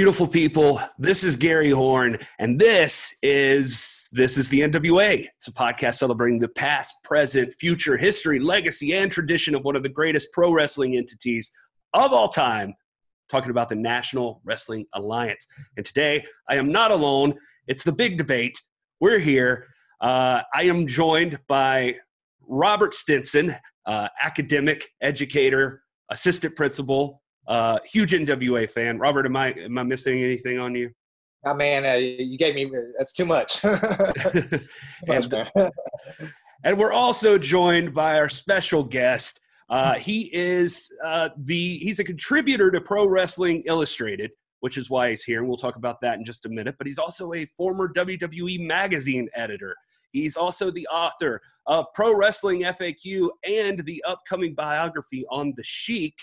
beautiful people. This is Gary Horn, and this is this is the NWA. It's a podcast celebrating the past, present, future, history, legacy, and tradition of one of the greatest pro wrestling entities of all time. Talking about the National Wrestling Alliance. And today, I am not alone. It's the big debate. We're here. Uh, I am joined by Robert Stinson, uh, academic, educator, assistant principal, uh, huge NWA fan. Robert, am I am I missing anything on you? Oh man, uh, you gave me that's too much. and, and, we're also joined by our special guest. Uh, he is uh, the he's a contributor to Pro Wrestling Illustrated, which is why he's here, and we'll talk about that in just a minute. But he's also a former WWE magazine editor. He's also the author of Pro Wrestling FAQ and the upcoming biography on the Sheik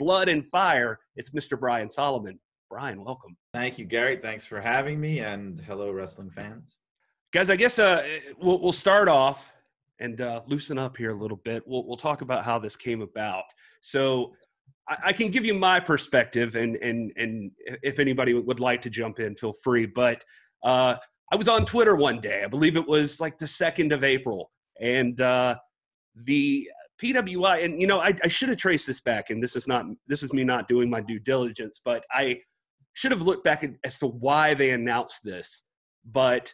blood and fire. It's Mr. Brian Solomon. Brian, welcome. Thank you, Gary. Thanks for having me, and hello, wrestling fans. Guys, I guess uh, we'll, we'll start off and uh, loosen up here a little bit. We'll, we'll talk about how this came about. So, I, I can give you my perspective, and and and if anybody would like to jump in, feel free. But uh, I was on Twitter one day. I believe it was like the second of April, and uh, the PWI, and you know, I, I should have traced this back, and this is not this is me not doing my due diligence, but I should have looked back as to why they announced this. But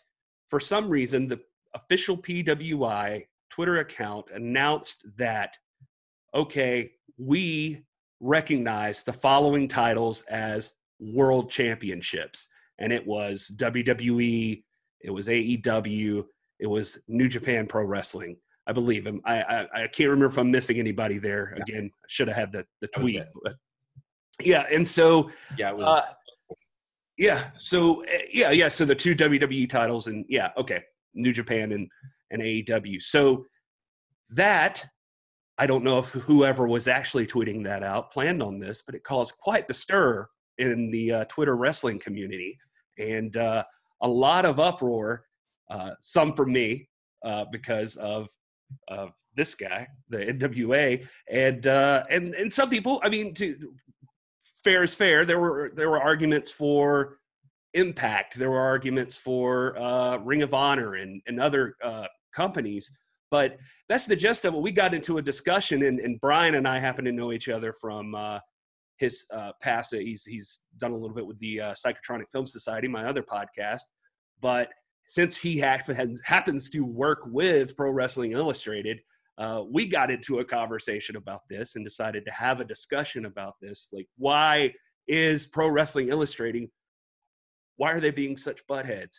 for some reason, the official PWI Twitter account announced that okay, we recognize the following titles as world championships, and it was WWE, it was AEW, it was New Japan Pro Wrestling. I believe him. I, I, I can't remember if I'm missing anybody there. Yeah. Again, I should have had the the tweet. But yeah, and so yeah, was, uh, yeah. So eh, yeah, yeah. So the two WWE titles and yeah, okay, New Japan and and AEW. So that I don't know if whoever was actually tweeting that out planned on this, but it caused quite the stir in the uh, Twitter wrestling community and uh, a lot of uproar. Uh, some from me uh, because of of this guy, the NWA, and uh, and and some people. I mean, to, fair is fair. There were there were arguments for Impact. There were arguments for uh, Ring of Honor and and other uh, companies. But that's the gist of it. We got into a discussion, and, and Brian and I happen to know each other from uh, his uh, past. He's he's done a little bit with the uh, Psychotronic Film Society, my other podcast. But since he happens to work with Pro Wrestling Illustrated, uh, we got into a conversation about this and decided to have a discussion about this. Like, why is Pro Wrestling Illustrating? Why are they being such buttheads?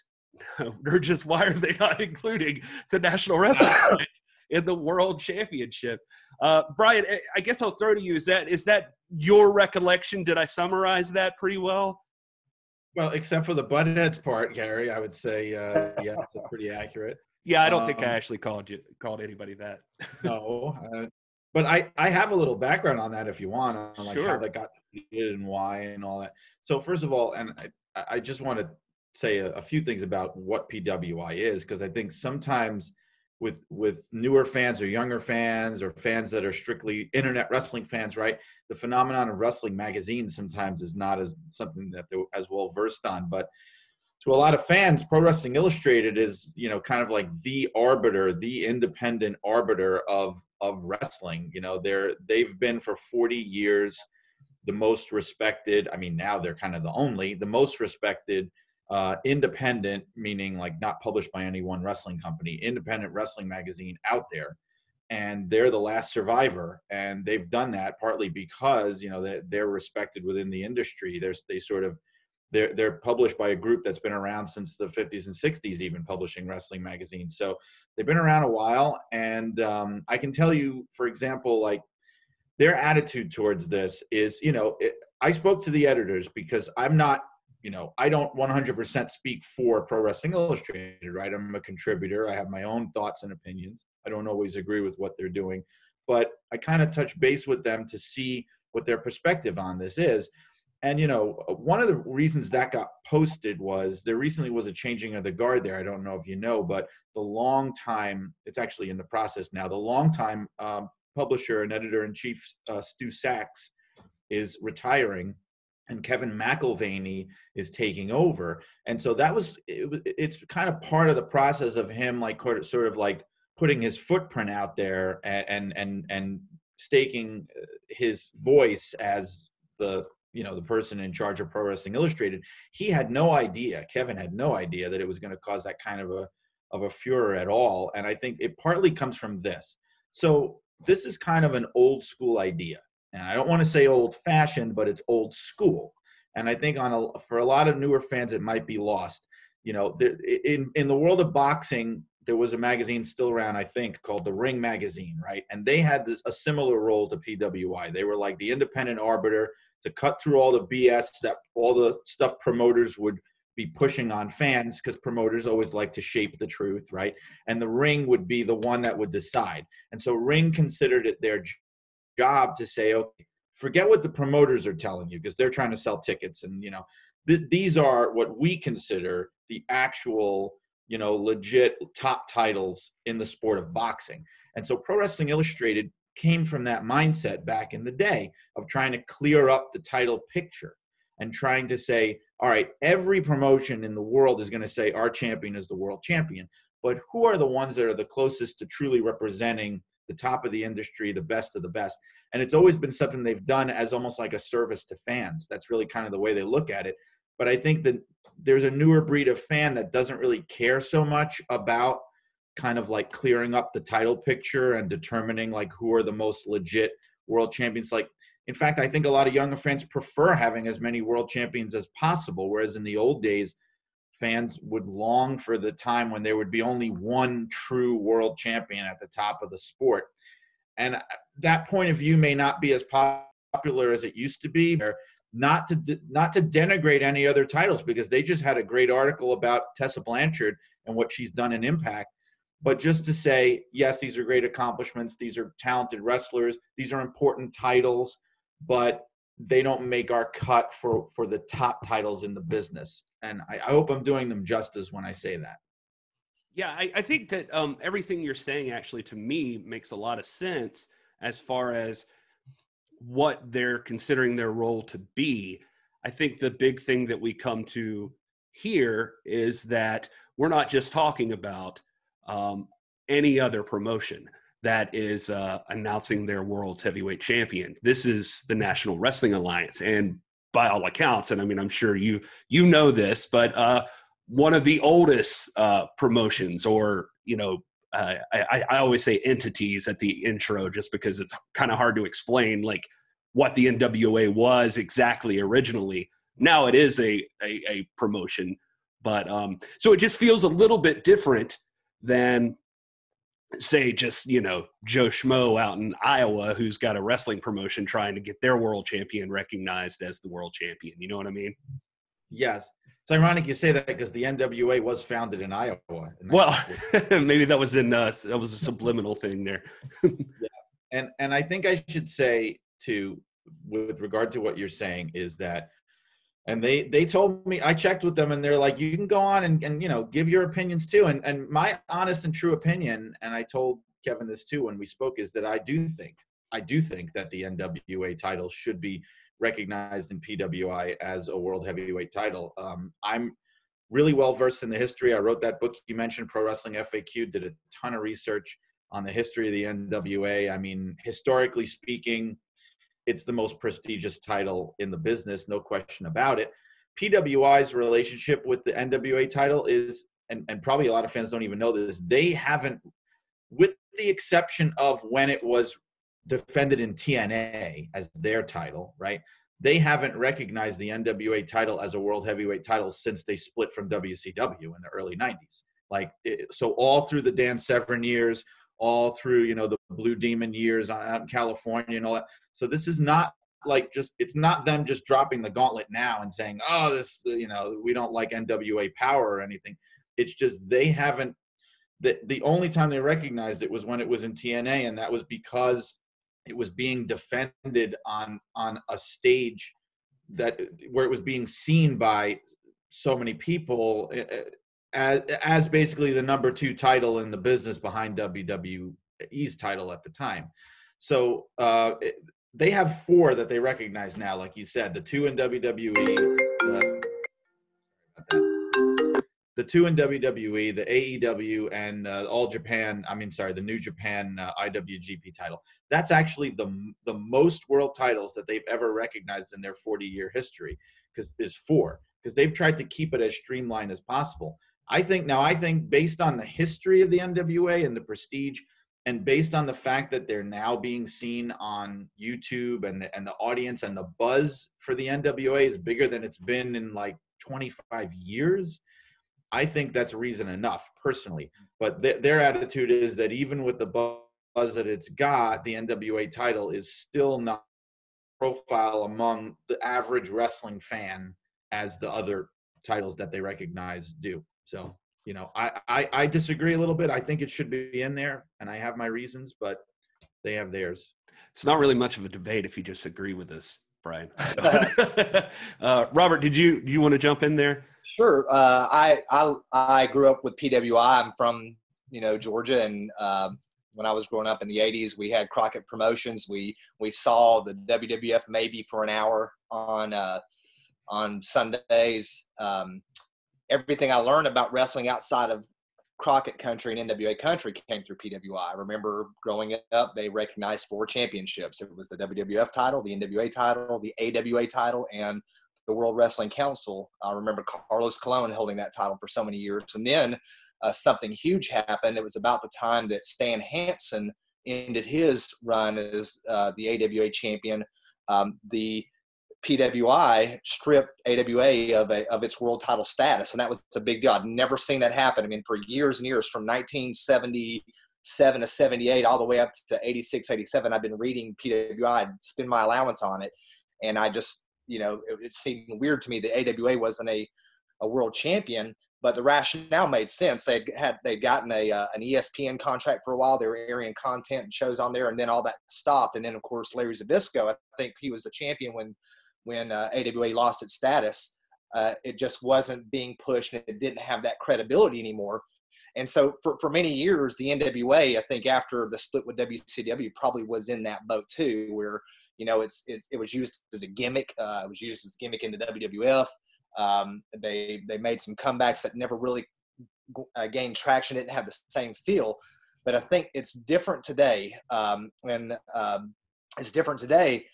or just why are they not including the National Wrestling in the World Championship? Uh, Brian, I guess I'll throw to you. Is that is that your recollection? Did I summarize that pretty well? Well, except for the buttheads part, Gary, I would say uh, yeah, it's pretty accurate. Yeah, I don't um, think I um, actually called you called anybody that. no, uh, but I I have a little background on that if you want, on like sure. how that got created and why and all that. So first of all, and I, I just want to say a, a few things about what PWI is because I think sometimes with with newer fans or younger fans or fans that are strictly internet wrestling fans right? The phenomenon of wrestling magazines sometimes is not as something that they're as well versed on but to a lot of fans pro wrestling illustrated is you know kind of like the arbiter the independent arbiter of of wrestling. You know they're they've been for 40 years the most respected i mean now they're kind of the only the most respected uh, independent, meaning like not published by any one wrestling company, independent wrestling magazine out there. And they're the last survivor. And they've done that partly because, you know, they're, they're respected within the industry. There's, they sort of, they're, they're published by a group that's been around since the 50s and 60s, even publishing wrestling magazines. So they've been around a while. And um, I can tell you, for example, like their attitude towards this is, you know, it, I spoke to the editors because I'm not you know, I don't 100% speak for Pro Wrestling Illustrated, right? I'm a contributor. I have my own thoughts and opinions. I don't always agree with what they're doing, but I kind of touch base with them to see what their perspective on this is. And you know, one of the reasons that got posted was there recently was a changing of the guard there. I don't know if you know, but the long time it's actually in the process now. The long time um, publisher and editor in chief uh, Stu Saks is retiring and Kevin McIlvaney is taking over. And so that was it, it's kind of part of the process of him like sort of like putting his footprint out there and and and staking uh, his voice as the you know the person in charge of pro wrestling illustrated. He had no idea kevin had no idea that it was going to cause that kind of a of a furor at all. And i think it partly comes from this. So this is kind of an old school idea and I don't want to say old fashioned, but it's old school. And I think on a, for a lot of newer fans, it might be lost. You know, there, in in the world of boxing, there was a magazine still around, I think, called the Ring Magazine, right? And they had this a similar role to PWI. They were like the independent arbiter to cut through all the BS that all the stuff promoters would be pushing on fans because promoters always like to shape the truth, right? And the ring would be the one that would decide. And so Ring considered it their job to say, okay, forget what the promoters are telling you because they're trying to sell tickets, and you know, th- these are what we consider the actual, you know, legit top titles in the sport of boxing. And so, Pro Wrestling Illustrated came from that mindset back in the day of trying to clear up the title picture and trying to say, all right, every promotion in the world is going to say our champion is the world champion. But who are the ones that are the closest to truly representing the top of the industry, the best of the best. And it's always been something they've done as almost like a service to fans. That's really kind of the way they look at it. But I think that there's a newer breed of fan that doesn't really care so much about kind of like clearing up the title picture and determining like who are the most legit world champions. Like, in fact, I think a lot of younger fans prefer having as many world champions as possible. Whereas in the old days, fans would long for the time when there would be only one true world champion at the top of the sport. And uh, that point of view may not be as popular as it used to be. Not to not to denigrate any other titles because they just had a great article about Tessa Blanchard and what she's done in Impact. But just to say, yes, these are great accomplishments. These are talented wrestlers. These are important titles, but they don't make our cut for for the top titles in the business and I, I, hope I'm doing them justice when I say that. Yeah, I, I think that um, everything you're saying actually to me makes a lot of sense as far as what they're considering their role to be. I think the big thing that we come to here is that we're not just talking about um, any other promotion that is uh, announcing their world's heavyweight champion. This is the National Wrestling Alliance, and by all accounts, and I mean, I'm sure you you know this, but uh, one of the oldest uh, promotions, or you know, uh, I, I always say entities at the intro, just because it's kind of hard to explain, like what the NWA was exactly originally. Now it is a a, a promotion, but um, so it just feels a little bit different than say just you know joe schmo out in iowa who's got a wrestling promotion trying to get their world champion recognized as the world champion. You know what i mean? Yes. It's ironic you say that because the nwa was founded in iowa. Well maybe that was in uh, that was a subliminal thing there. Yeah. And and i think i should say to with regard to what you're saying is that and they they told me i checked with them and they're like you can go on and, and you know give your opinions too. And and my honest and true opinion and i told kevin this too when we spoke is that i do think i do think that the nwa title should be recognized in pwi as a world heavyweight title. Um, i'm really well versed in the history. I wrote that book you mentioned pro wrestling faq did a ton of research on the history of the nwa i mean historically speaking it's the most prestigious title in the business, no question about it. PWI's relationship with the NWA title is, and, and probably a lot of fans don't even know this, they haven't, with the exception of when it was defended in TNA as their title, right? They haven't recognized the NWA title as a world heavyweight title since they split from WCW in the early 90s. Like, it, so all through the Dan Severn years, all through you know the Blue Demon years out in California and all that. So this is not like just it's not them just dropping the gauntlet now and saying oh this you know we don't like NWA power or anything. It's just they haven't. The, the only time they recognized it was when it was in TNA, and that was because it was being defended on on a stage that where it was being seen by so many people eh, eh, as as basically the number two title in the business behind WWE's title at the time. So uh, it, they have four that they recognize now, like you said, the two in WWE. the two in WWE, the AEW, and uh, All Japan. I mean, sorry, the New Japan uh, IWGP title. That's actually the the most world titles that they've ever recognized in their 40 year history. Because is four. Because they've tried to keep it as streamlined as possible. I think now. I think based on the history of the NWA and the prestige, and based on the fact that they're now being seen on YouTube and the, and the audience and the buzz for the NWA is bigger than it's been in like 25 years I think that's reason enough personally. But th- their attitude is that even with the buzz that it's got, the NWA title is still not profile among the average wrestling fan as the other titles that they recognize do. So, you know, I, I, I disagree a little bit. I think it should be in there, and I have my reasons, but they have theirs. It's not really much of a debate if you just agree with us, Brian. So, uh, Robert, did you do you want to jump in there? Sure. Uh, I, I I grew up with PWI. I'm from you know Georgia, and uh, when I was growing up in the '80s, we had Crockett Promotions. We we saw the WWF maybe for an hour on uh, on Sundays. Um, everything I learned about wrestling outside of Crockett country and NWA country came through PWI. I remember growing up, they recognized four championships. It was the WWF title, the NWA title, the AWA title, and the World Wrestling Council. I remember Carlos Colon holding that title for so many years. And then uh, something huge happened. It was about the time that Stan Hansen ended his run as uh, the AWA champion. Um, the PWI stripped AWA of, a, of its world title status, and that was a big deal. I'd never seen that happen. I mean, for years and years, from 1977 to 78, all the way up to 86, 87, I've been reading PWI, I'd spend my allowance on it, and I just you know, it, it seemed weird to me that AWA wasn't a, a world champion, but the rationale made sense. They had they'd gotten a uh, an ESPN contract for a while. They were airing content and shows on there, and then all that stopped. And then of course Larry Zbyszko, I think he was the champion when when uh, AWA lost its status. Uh, it just wasn't being pushed, and it didn't have that credibility anymore. And so for, for many years, the NWA, I think after the split with WCW, probably was in that boat too, where you know, it's it, it was used as a gimmick. Uh, it was used as a gimmick in the WWF. Um, they they made some comebacks that never really uh, gained traction. Didn't have the same feel, but I think it's different today. Um, and um, it's different today,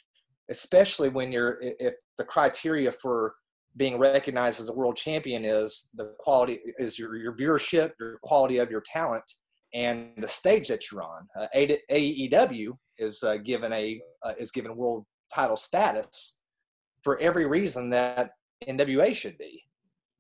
especially when you're if the criteria for being recognized as a world champion is the quality is your your viewership, your quality of your talent, and the stage that you're on. Uh, AEW is uh, given a uh, is given world title status for every reason that NWA should be.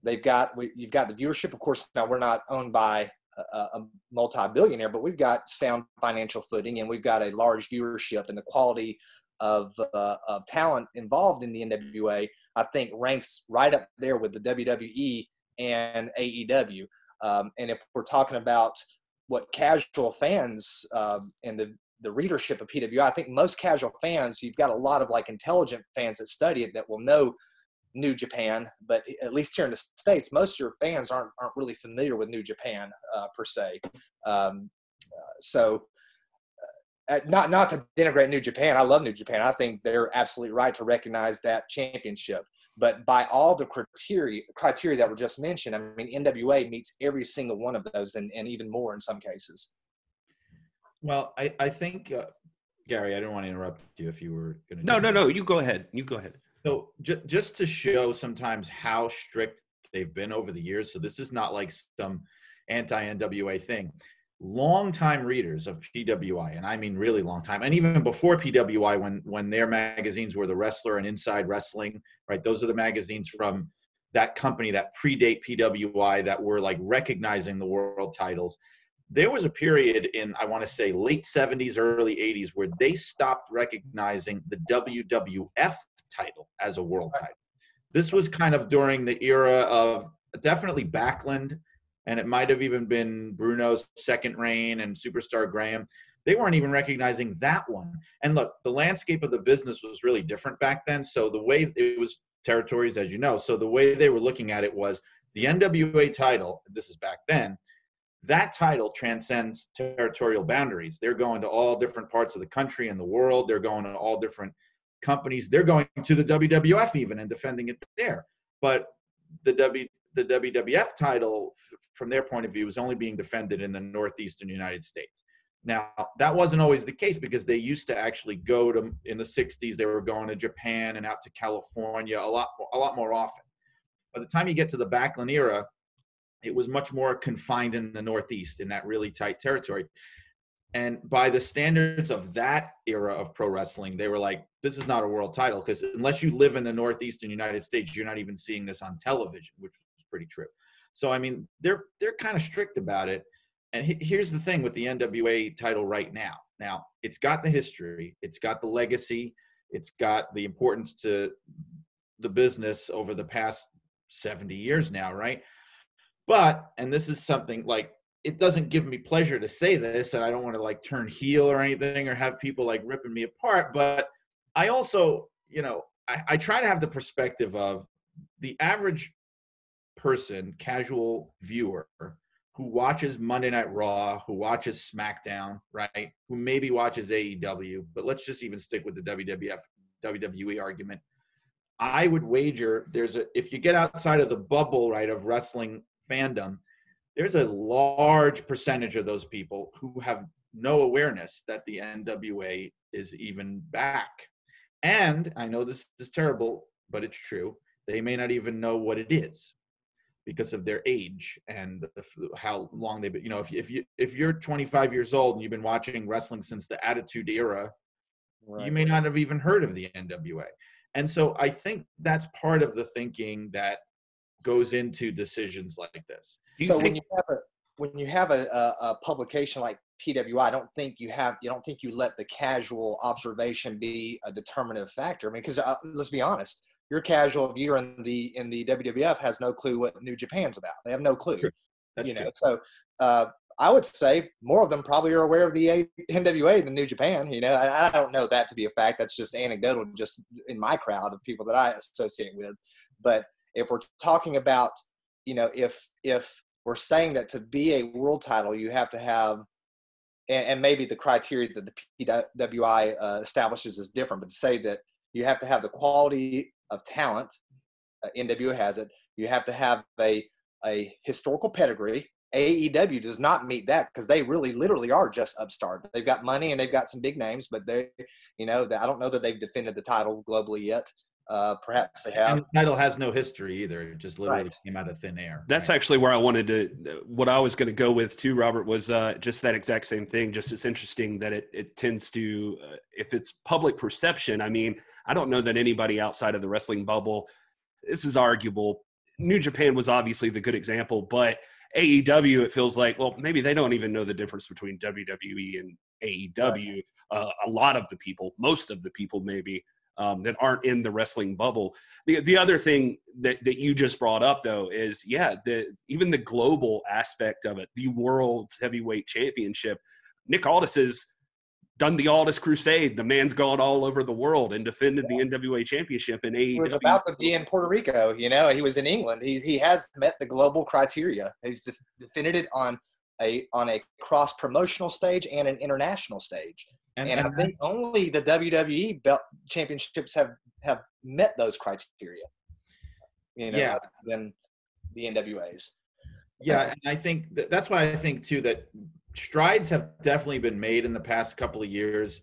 They've got we, you've got the viewership. Of course, now we're not owned by a, a multi-billionaire, but we've got sound financial footing, and we've got a large viewership, and the quality of uh, of talent involved in the NWA, I think, ranks right up there with the WWE and AEW. Um, and if we're talking about what casual fans um, and the the readership of PWI, I think most casual fans, you've got a lot of like intelligent fans that study it that will know New Japan, but at least here in the states, most of your fans aren't aren't really familiar with New Japan uh, per se. Um, uh, so, not not to denigrate New Japan, I love New Japan. I think they're absolutely right to recognize that championship. But by all the criteria criteria that were just mentioned, I mean NWA meets every single one of those, and, and even more in some cases. Well, I, I think, uh, Gary, I didn't want to interrupt you if you were going to. No, no, no. You go ahead. You go ahead. So j- just to show sometimes how strict they've been over the years. So this is not like some anti-NWA thing. Long-time readers of PWI, and I mean really long time, and even before PWI, when when their magazines were the Wrestler and Inside Wrestling, right? Those are the magazines from that company that predate PWI that were like recognizing the world titles. There was a period in i want to say late 70s early 80s where they stopped recognizing the wwf title as a world title. This was kind of during the era of definitely backlund and it might have even been bruno's second reign and superstar graham they weren't even recognizing that one and look the landscape of the business was really different back then so the way it was territories as you know so the way they were looking at it was the nwa title this is back then that title transcends territorial boundaries. They're going to all different parts of the country and the world. They're going to all different companies. They're going to the WWF even and defending it there. But the W the WWF title, from their point of view, was only being defended in the northeastern United States. Now, that wasn't always the case because they used to actually go to in the 60s. They were going to Japan and out to California a lot, a lot more often. By the time you get to the Backlund era, it was much more confined in the Northeast in that really tight territory. And by the standards of that era of pro wrestling, they were like, this is not a world title because unless you live in the Northeastern United States, you're not even seeing this on television, which pretty true. So, I mean, they're, they're kind of strict about it. And he, here's the thing with the NWA title right now. Now, it's got the history, it's got the legacy, it's got the importance to the business over the past 70 years now, right? But, and this is something like it doesn't give me pleasure to say this, and I don't want to like turn heel or anything or have people like ripping me apart, but I also, you know, I, I try to have the perspective of the average person, casual viewer who watches Monday Night Raw, who watches SmackDown, right? Who maybe watches AEW, but let's just even stick with the WWF WWE argument. I would wager there's a if you get outside of the bubble, right, of wrestling fandom, there's a large percentage of those people who have no awareness that the NWA is even back. And I know this is terrible, but it's true. They may not even know what it is because of their age and how long they've been. You know, if you, if you if you're 25 years old and you've been watching wrestling since the Attitude Era, right. you may not have even heard of the NWA. And so I think that's part of the thinking that goes into decisions like this. so think- when you have a when you have a, a, a, publication like PWI, I don't think you have you don't think you let the casual observation be a determinative factor. I mean, because uh, let's be honest, your casual viewer in the in the WWF has no clue what New Japan's about. They have no clue. That's you know, true. so uh, I would say more of them probably are aware of the NWA than New Japan. You know, I, I, don't know that to be a fact. That's just anecdotal, just in my crowd of people that I associate with. But if we're talking about, you know, if if we're saying that to be a world title, you have to have, and, and maybe the criteria that the PWI uh, establishes is different, but to say that you have to have the quality of talent, uh, NWA has it. You have to have a a historical pedigree. AEW does not meet that because they really, literally are just upstart. They've got money and they've got some big names, but they, you know, I don't know that they've defended the title globally yet. Uh, perhaps they have. And the title has no history either. It just literally right. came out of thin air. That's right. actually where I wanted to. What I was going to go with too, Robert, was uh, just that exact same thing. Just it's interesting that it it tends to, uh, if it's public perception. I mean, I don't know that anybody outside of the wrestling bubble. This is arguable. New Japan was obviously the good example, but AEW, it feels like, well, maybe they don't even know the difference between WWE and AEW. Right. Uh, a lot of the people, most of the people, maybe um, that aren't in the wrestling bubble. The the other thing that that you just brought up though is yeah, the even the global aspect of it, the World Heavyweight Championship. Nick Aldis has done the Aldis Crusade. The man's gone all over the world and defended yeah. the NWA Championship in AEW. He was about to be in Puerto Rico. You know, he was in England. He he has met the global criteria. He's just defended it on a on a cross promotional stage and an international stage. And, and, and I think only the WWE belt championships have have met those criteria. You know, yeah. than the NWAs. Yeah, and I think that, that's why I think too that strides have definitely been made in the past couple of years.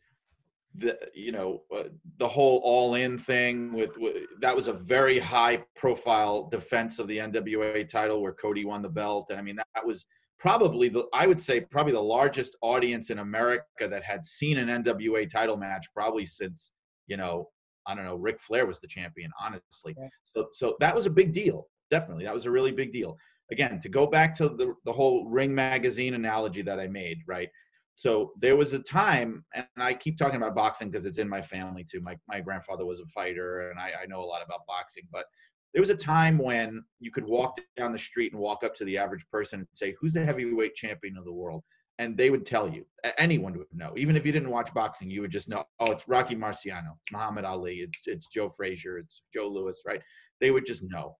The you know uh, the whole all in thing with, with that was a very high profile defense of the NWA title where Cody won the belt, and I mean that was probably the I would say probably the largest audience in America that had seen an NWA title match probably since you know I don't know Ric Flair was the champion honestly. Yeah. So so that was a big deal. Definitely, that was a really big deal. Again, to go back to the the whole Ring magazine analogy that I made, right? So there was a time, and I keep talking about boxing because it's in my family too. My my grandfather was a fighter, and I, I know a lot about boxing. But there was a time when you could walk down the street and walk up to the average person and say, "Who's the heavyweight champion of the world?" And they would tell you. Anyone would know. Even if you didn't watch boxing, you would just know. Oh, it's Rocky Marciano, it's Muhammad Ali, it's it's Joe Frazier, it's Joe Louis, right? They would just know.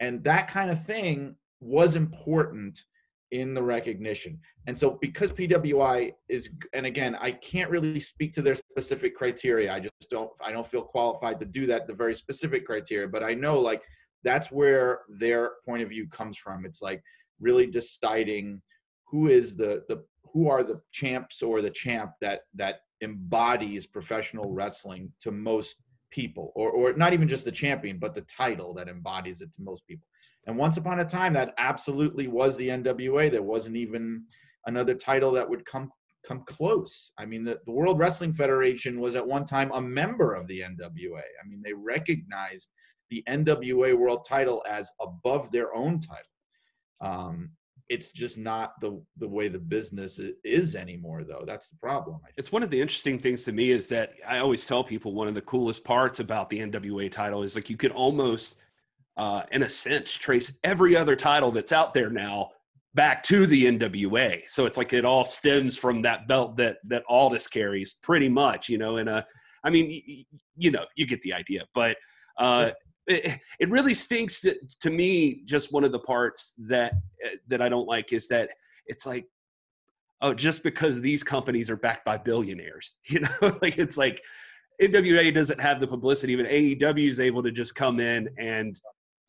And that kind of thing was important in the recognition. And so because PWI is and again, I can't really speak to their specific criteria. I just don't I don't feel qualified to do that the very specific criteria, but I know like that's where their point of view comes from. It's like really deciding who is the the who are the champs or the champ that that embodies professional wrestling to most people or or not even just the champion but the title that embodies it to most people and once upon a time, that absolutely was the NWA. There wasn't even another title that would come come close. I mean, the, the World Wrestling Federation was at one time a member of the NWA. I mean, they recognized the NWA World Title as above their own title. Um, it's just not the the way the business is anymore, though. That's the problem. It's one of the interesting things to me is that I always tell people one of the coolest parts about the NWA title is like you could almost uh, in a sense, trace every other title that's out there now back to the NWA. So it's like it all stems from that belt that that Aldis carries, pretty much. You know, in a, I mean, y- you know, you get the idea. But uh, it, it really stinks to, to me. Just one of the parts that that I don't like is that it's like oh, just because these companies are backed by billionaires, you know, like it's like NWA doesn't have the publicity, but AEW is able to just come in and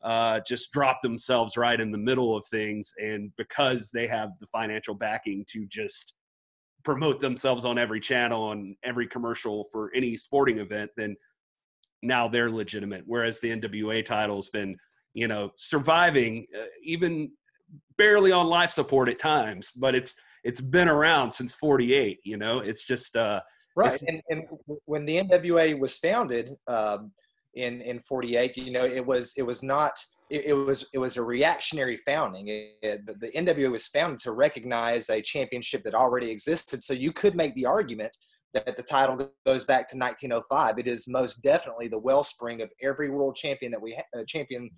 uh, just drop themselves right in the middle of things. And because they have the financial backing to just promote themselves on every channel and every commercial for any sporting event, then now they're legitimate. Whereas the NWA title's been, you know, surviving uh, even barely on life support at times, but it's it's been around since 48 you know it's just uh right it's, and, and when the nwa was founded um in in 48 you know it was it was not it, it was it was a reactionary founding it, it, the nwa was founded to recognize a championship that already existed so you could make the argument that the title goes back to 1905 it is most definitely the wellspring of every world champion that we ha- uh, championship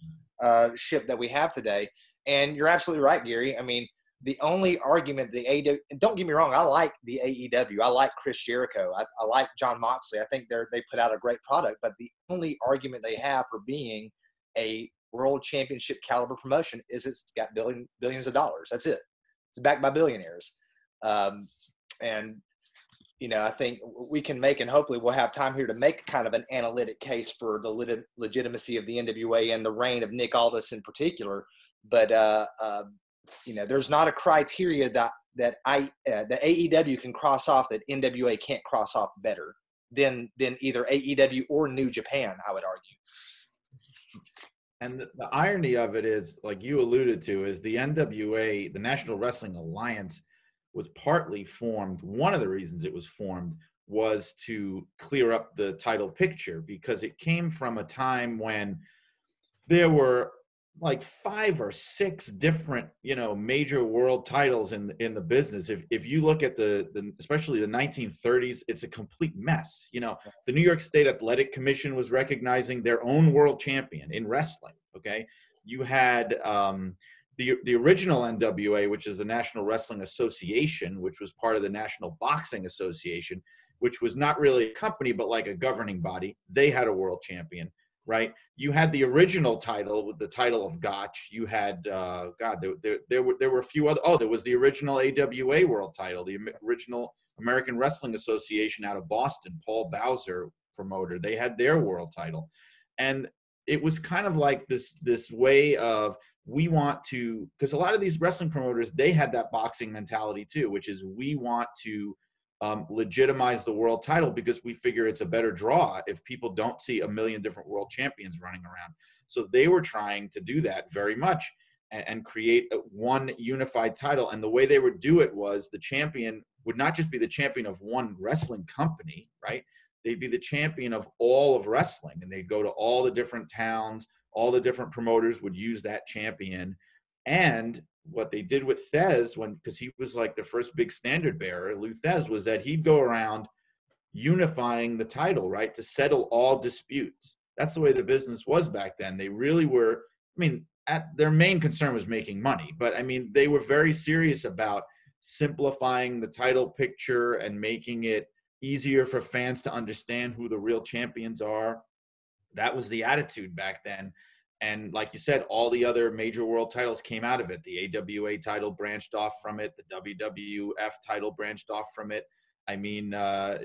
uh, that we have today and you're absolutely right gary i mean the only argument the AEW, don't get me wrong, I like the AEW. I like Chris Jericho. I, I like Jon Moxley. I think they're they put out a great product. But the only argument they have for being a world championship caliber promotion is it's got billion billions of dollars. That's it. It's backed by billionaires. Um, and you know, I think we can make, and hopefully we'll have time here to make kind of an analytic case for the legitimacy of the NWA and the reign of Nick Aldis in particular. But uh, uh, you know, there's not a criteria that that I uh, the AEW can cross off that NWA can't cross off better than than either AEW or New Japan. I would argue. And the, the irony of it is, like you alluded to, is the NWA, the National Wrestling Alliance, was partly formed. One of the reasons it was formed was to clear up the title picture because it came from a time when there were like five or six different you know major world titles in in the business. If if you look at the, the especially the 1930s it's a complete mess. You know the new york state athletic commission was recognizing their own world champion in wrestling okay? You had um, the the original NWA which is the National Wrestling Association which was part of the National Boxing Association which was not really a company but like a governing body they had a world champion right? You had the original title with the title of Gotch. You had uh, God, there, there, there were there were a few other. Oh, there was the original AWA World Title, the original American Wrestling Association out of Boston. Paul Bowser promoter. They had their world title, and it was kind of like this this way of we want to because a lot of these wrestling promoters they had that boxing mentality too, which is we want to um, legitimize the world title because we figure it's a better draw if people don't see a million different world champions running around. So they were trying to do that very much and, and create one unified title. And the way they would do it was the champion would not just be the champion of one wrestling company, right? They'd be the champion of all of wrestling and they'd go to all the different towns, all the different promoters would use that champion. And what they did with Thesz, when because he was like the first big standard bearer, Lou Thesz, was that he'd go around unifying the title, right, to settle all disputes. That's the way the business was back then. They really were. I mean, at, their main concern was making money, but I mean, they were very serious about simplifying the title picture and making it easier for fans to understand who the real champions are. That was the attitude back then. And like you said, all the other major world titles came out of it. The AWA title branched off from it. The WWF title branched off from it. I mean, uh,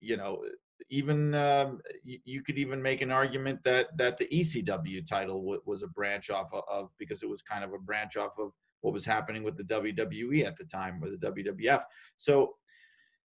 you know, even um, you, you, could even make an argument that that the ECW title w- was a branch off of, of, because it was kind of a branch off of what was happening with the WWE at the time or the WWF. So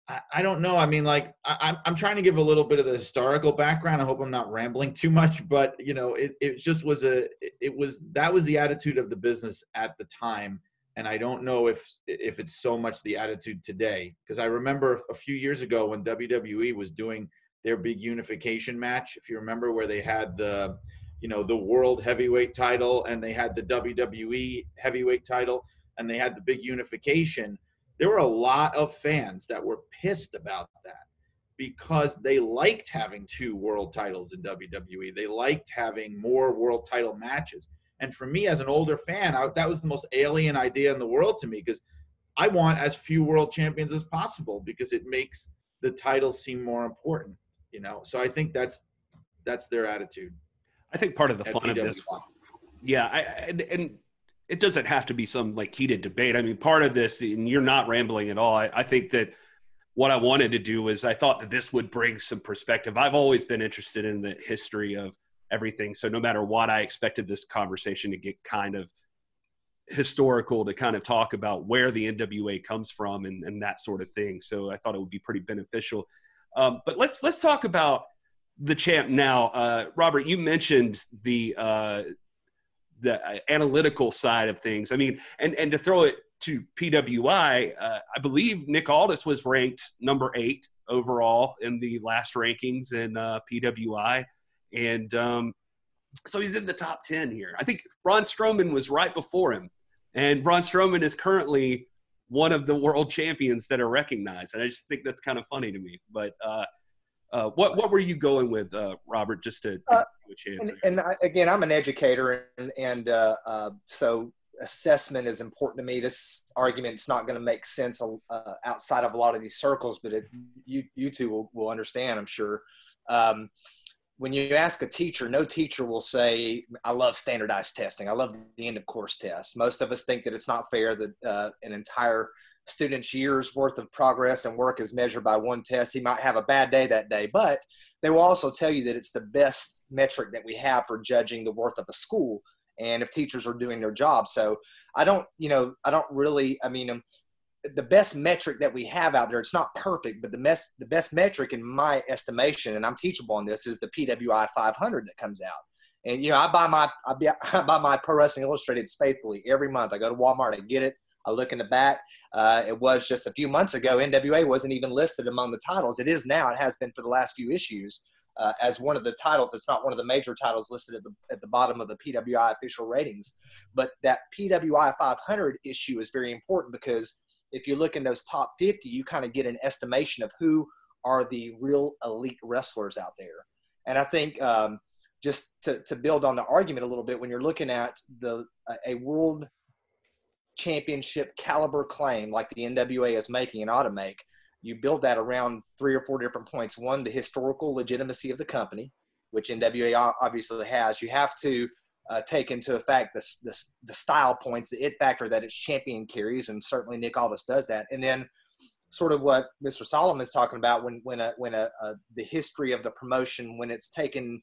I, don't know. I mean, like I, I'm I'm trying to give a little bit of the historical background. I hope I'm not rambling too much, but you know, it it just was a it was that was the attitude of the business at the time and I don't know if if it's so much the attitude today because I remember a few years ago when WWE was doing their big unification match if you remember where they had the you know the world heavyweight title and they had the WWE heavyweight title and they had the big unification there were a lot of fans that were pissed about that because they liked having two world titles in WWE they liked having more world title matches and for me, as an older fan, I, that was the most alien idea in the world to me because I want as few world champions as possible because it makes the title seem more important. You know, so I think that's that's their attitude. I think part of the fun of this, yeah, I, and, and it doesn't have to be some like heated debate. I mean, part of this, and you're not rambling at all. I, I think that what I wanted to do is I thought that this would bring some perspective. I've always been interested in the history of everything. So no matter what, I expected this conversation to get kind of historical to kind of talk about where the NWA comes from and, and that sort of thing. So I thought it would be pretty beneficial. Um, but let's let's talk about the champ now. Uh, Robert, you mentioned the uh, the uh, analytical side of things. I mean, and and to throw it to PWI, uh, I believe Nick Aldis was ranked number eight overall in the last rankings in uh, PWI and um, so he's in the top ten here. I think Braun Strowman was right before him, and Braun Strowman is currently one of the world champions that are recognized, and I just think that's kind of funny to me. But uh, uh, what what were you going with, uh, Robert? Just to, to uh, a chance. And, and I, again, I'm an educator, and, and uh, uh, so assessment is important to me. This argument's not going to make sense uh, outside of a lot of these circles, but it, you you two will, will understand, I'm sure. Um, when you ask a teacher, no teacher will say, I love standardized testing. I love the end of course test. Most of us think that it's not fair that uh, an entire student's year's worth of progress and work is measured by one test. He might have a bad day that day, but they will also tell you that it's the best metric that we have for judging the worth of a school and if teachers are doing their job. So I don't, you know, I don't really, I mean, um, the best metric that we have out there. It's not perfect, but the best the best metric in my estimation, and I'm teachable on this, is the PWI 500 that comes out. And you know, I buy my I, buy my Pro Wrestling Illustrated faithfully every month. I go to Walmart, I get it. I look in the back. Uh, it was just a few months ago. NWA wasn't even listed among the titles. It is now. It has been for the last few issues uh, as one of the titles. It's not one of the major titles listed at the at the bottom of the PWI official ratings, but that PWI 500 issue is very important because if you look in those top 50, you kind of get an estimation of who are the real elite wrestlers out there. And I think um, just to, to build on the argument a little bit, when you're looking at the a world championship caliber claim like the NWA is making and ought to make, you build that around three or four different points. One, the historical legitimacy of the company, which NWA obviously has. You have to uh, take into effect the, the, the, style points, the it factor that its champion carries, and certainly Nick Aldis does that. And then sort of what Mr. Solomon is talking about when when a, when a, a the history of the promotion when it's taken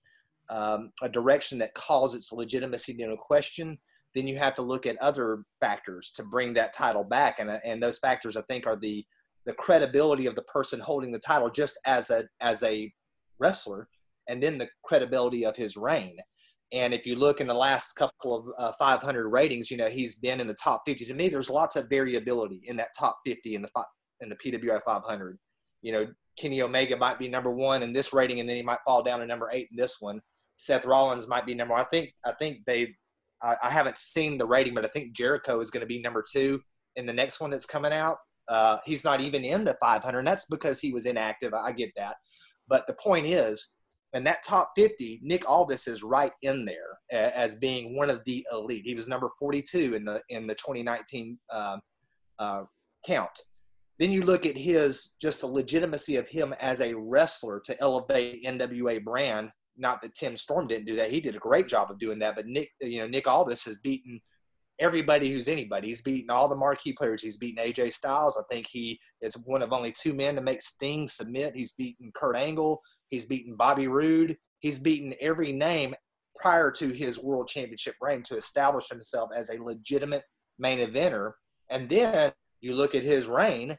um, a direction that calls its legitimacy into question, then you have to look at other factors to bring that title back, and and those factors I think are the the credibility of the person holding the title just as a as a wrestler, and then the credibility of his reign. And if you look in the last couple of uh, 500 ratings, you know he's been in the top 50. To me, there's lots of variability in that top 50 in the in the PWI 500. You know, Kenny Omega might be number one in this rating, and then he might fall down to number eight in this one. Seth Rollins might be number. I think I think they. I, I haven't seen the rating, but I think Jericho is going to be number two in the next one that's coming out. Uh, he's not even in the 500. And that's because he was inactive. I get that, but the point is, and that top 50, Nick Aldis is right in there as being one of the elite. He was number 42 in the in the 2019 uh, uh, count. Then you look at his just the legitimacy of him as a wrestler to elevate NWA brand. Not that Tim Storm didn't do that; he did a great job of doing that. But Nick, you know, Nick Aldis has beaten everybody who's anybody. He's beaten all the marquee players. He's beaten AJ Styles. I think he is one of only two men to make Sting submit. He's beaten Kurt Angle. He's beaten Bobby Roode. He's beaten every name prior to his world championship reign to establish himself as a legitimate main eventer. And then you look at his reign,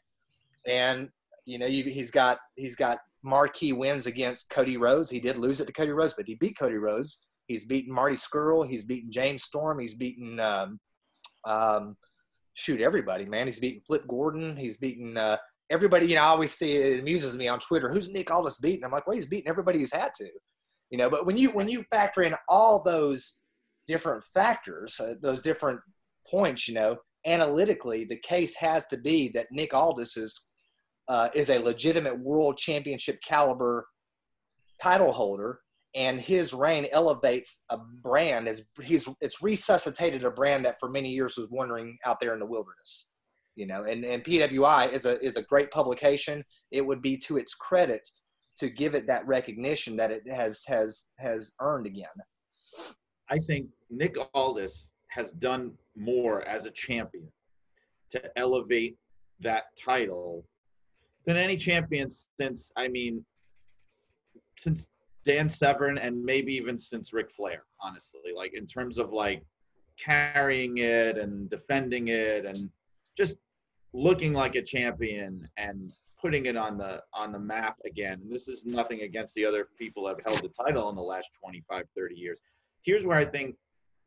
and you know you, he's got he's got marquee wins against Cody Rhodes. He did lose it to Cody Rhodes, but he beat Cody Rhodes. He's beaten Marty Scurll. He's beaten James Storm. He's beaten um, um, shoot everybody, man. He's beaten Flip Gordon. He's beaten uh, everybody. You know, I always see it amuses me on Twitter. Who's Nick Aldis beating? I'm like, well, he's beaten everybody he's had to. You know, but when you when you factor in all those different factors, uh, those different points, you know, analytically, the case has to be that Nick Aldis is uh, is a legitimate world championship caliber title holder and his reign elevates a brand as he's it's resuscitated a brand that for many years was wandering out there in the wilderness you know and, and pwi is a is a great publication. It would be to its credit to give it that recognition that it has has has earned again. I think nick aldis has done more as a champion to elevate that title than any champion since i mean since Dan Severn and maybe even since Ric Flair, honestly, like in terms of like carrying it and defending it and just looking like a champion and putting it on the on the map again. And this is nothing against the other people that have held the title in the last 25, 30 years. Here's where I think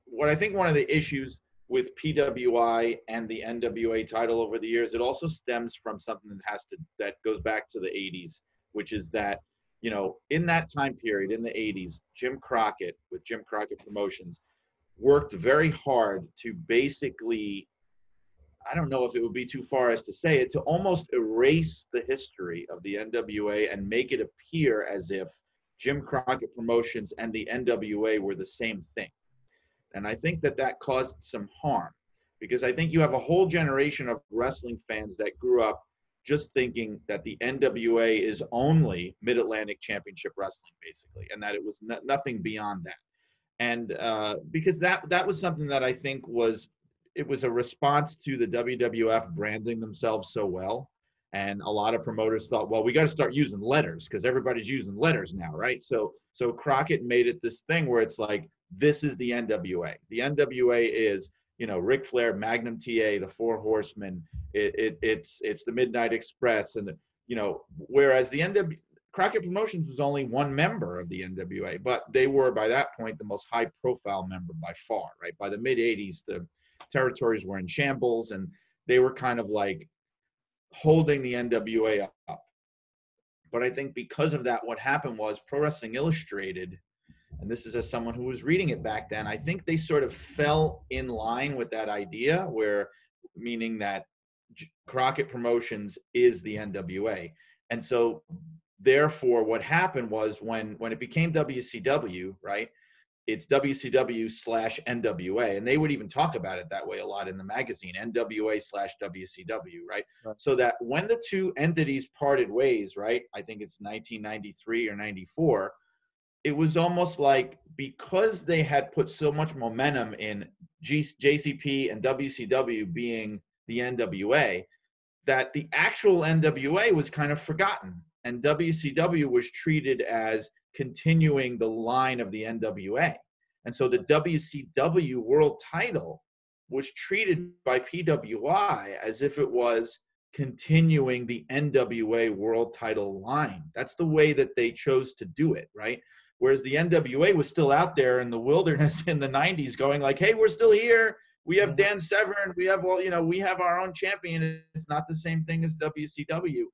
what I think one of the issues with PWI and the NWA title over the years, it also stems from something that has to that goes back to the 80s, which is that you know, in that time period in the 80s, Jim Crockett with Jim Crockett Promotions worked very hard to basically, I don't know if it would be too far as to say it, to almost erase the history of the NWA and make it appear as if Jim Crockett Promotions and the NWA were the same thing. And I think that that caused some harm because I think you have a whole generation of wrestling fans that grew up just thinking that the NWA is only Mid Atlantic Championship Wrestling, basically, and that it was no, nothing beyond that. And uh, because that that was something that I think was it was a response to the WWF branding themselves so well. And a lot of promoters thought, well, we got to start using letters because everybody's using letters now, right? So so Crockett made it this thing where it's like this is the NWA. The NWA is you know Ric Flair, Magnum TA, the Four Horsemen. It, it, it's it's the Midnight Express, and the, you know whereas the NW Crockett Promotions was only one member of the NWA, but they were by that point the most high profile member by far. Right by the mid '80s, the territories were in shambles, and they were kind of like holding the NWA up. But I think because of that, what happened was Pro Wrestling Illustrated and this is as someone who was reading it back then, I think they sort of fell in line with that idea, where meaning that Crockett Promotions is the NWA. And so therefore what happened was when when it became WCW, right? It's WCW slash NWA. And they would even talk about it that way a lot in the magazine, NWA slash WCW, right? right? So that when the two entities parted ways, right? I think it's 1993 or 94 it was almost like because they had put so much momentum in G- JCP and WCW being the NWA, that the actual NWA was kind of forgotten. And WCW was treated as continuing the line of the NWA. And so the WCW world title was treated by PWI as if it was continuing the NWA world title line. That's the way that they chose to do it, right? Whereas the NWA was still out there in the wilderness in the 90s going like, hey, we're still here. We have mm-hmm. Dan Severn. We have all, you know, we have our own champion. It's not the same thing as WCW.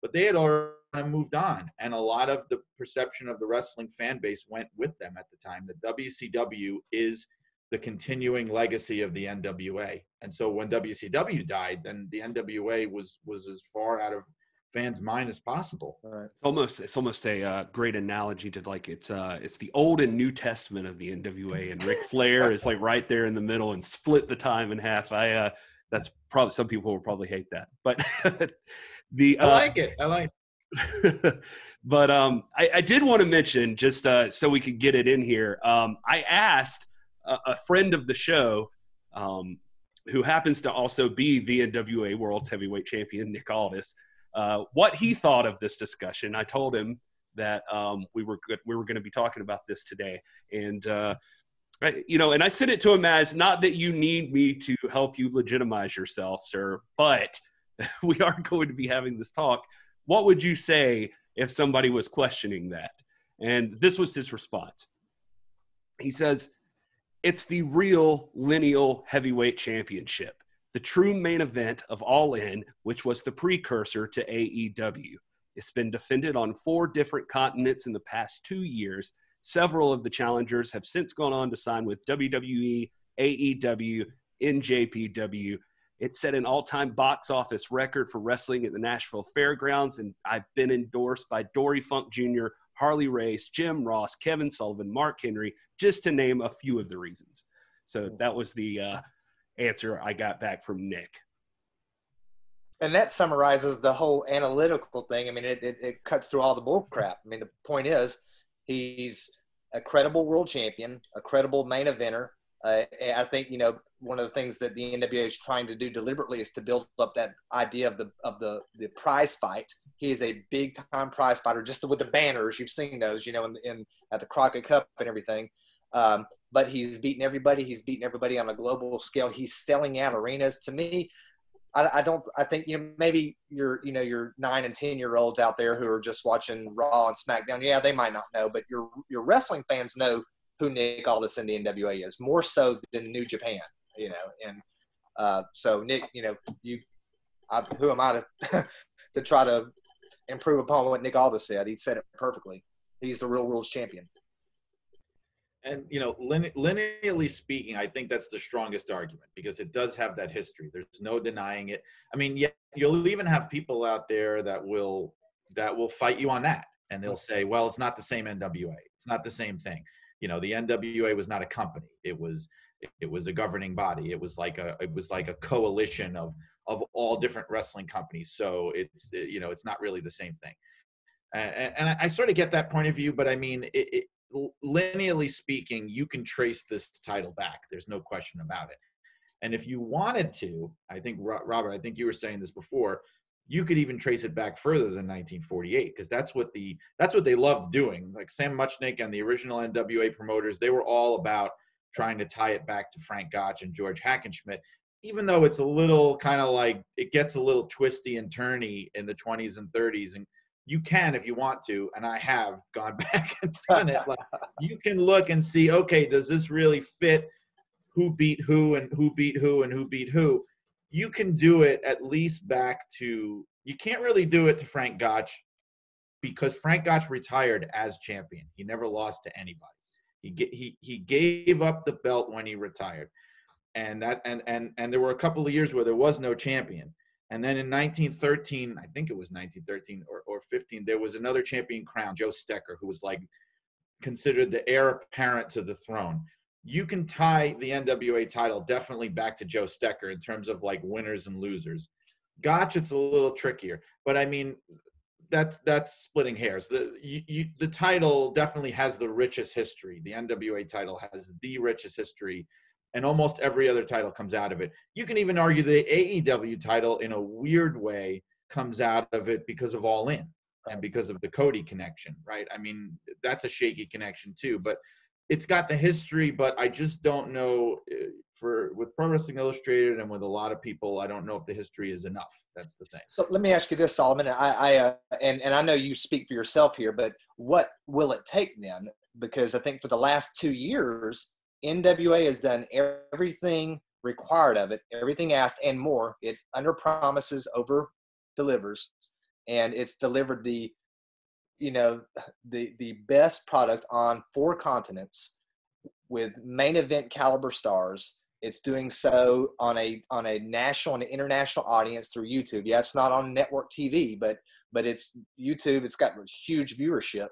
But they had already moved on. And a lot of the perception of the wrestling fan base went with them at the time. The WCW is the continuing legacy of the NWA. And so when WCW died, then the NWA was was as far out of fans' mind as possible. Right. It's almost it's almost a uh, great analogy to like it's uh it's the Old and New Testament of the NWA, and Ric Flair is like right there in the middle and split the time in half. I uh that's probably some people will probably hate that, but the uh, I like it. I like. It. But um, I, I, did want to mention just uh, so we could get it in here. Um, I asked a, a, friend of the show, um, who happens to also be the NWA World's Heavyweight Champion, Nick Aldis, uh, what he thought of this discussion. I told him that um, we were good, we were going to be talking about this today, and uh, you know, and I sent it to him as not that you need me to help you legitimize yourself, sir, but we are going to be having this talk. What would you say if somebody was questioning that? And this was his response. He says, It's the real lineal heavyweight championship, the true main event of All In, which was the precursor to AEW. It's been defended on four different continents in the past two years. Several of the challengers have since gone on to sign with WWE, AEW, NJPW, it set an all time box office record for wrestling at the Nashville Fairgrounds, and I've been endorsed by Dory Funk Jr., Harley Race, Jim Ross, Kevin Sullivan, Mark Henry, just to name a few of the reasons. So that was the uh, answer I got back from Nick. And that summarizes the whole analytical thing. I mean, it, it, it cuts through all the bull crap. I mean, the point is, he's a credible world champion, a credible main eventer, uh, I think you know one of the things that the NWA is trying to do deliberately is to build up that idea of the of the the prize fight. He is a big time prize fighter, just with the banners you've seen those, you know, in, in at the Crockett Cup and everything. Um, but he's beating everybody. He's beating everybody on a global scale. He's selling out arenas. To me, I, I, don't. I think you know maybe your you know your nine and ten year olds out there who are just watching Raw and SmackDown. Yeah, they might not know, but your your wrestling fans know who Nick Aldis in the NWA is, more so than New Japan, you know. And uh, so Nick, you know, you, I, who am I to to try to improve upon what Nick Aldis said? He said it perfectly. He's the real world's champion. And you know, linearly speaking, I think that's the strongest argument because it does have that history. There's no denying it. I mean, yeah, you'll even have people out there that will that will fight you on that, and they'll mm-hmm. say, "Well, it's not the same NWA. It's not the same thing." you know the NWA was not a company it was it was a governing body it was like a it was like a coalition of of all different wrestling companies so it's you know it's not really the same thing and, and I, sort of get that point of view but i mean it, it, linearly speaking you can trace this title back there's no question about it and if you wanted to i think robert i think you were saying this before you could even trace it back further than 1948 because that's what the that's what they loved doing. Like Sam Muchnick and the original NWA promoters, they were all about trying to tie it back to Frank Gotch and George Hackenschmidt. Even though it's a little kind of like it gets a little twisty and turny in the 20s and 30s, and you can if you want to, and I have gone back and done it. Like you can look and see, okay, does this really fit? Who beat who and who beat who and who beat who? you can do it at least back to you can't really do it to Frank Gotch because Frank Gotch retired as champion. He never lost to anybody. He he he gave up the belt when he retired. And that and and and there were a couple of years where there was no champion. And then in 1913, I think it was 1913 or, or 15, there was another champion crown, Joe Stecher, who was like considered the heir apparent to the throne you can tie the NWA title definitely back to Joe Stecher in terms of like winners and losers. Gotch, it's a little trickier, but I mean, that's that's splitting hairs. The you, you, the title definitely has the richest history. The NWA title has the richest history, and almost every other title comes out of it. You can even argue the AEW title, in a weird way, comes out of it because of All In and because of the Cody connection, right? I mean, that's a shaky connection too, but it's got the history, but I just don't know eh, for with Pro Wrestling Illustrated and with a lot of people, I don't know if the history is enough. That's the thing. So let me ask you this, Solomon. I, I uh, and and I know you speak for yourself here, but what will it take then? Because I think for the last two years, NWA has done everything required of it, everything asked and more. It under promises, over delivers, and it's delivered the you know the the best product on four continents with main event caliber stars. It's doing so on a on a national and international audience through youtube. Yeah it's not on network tv but but it's youtube. It's got huge viewership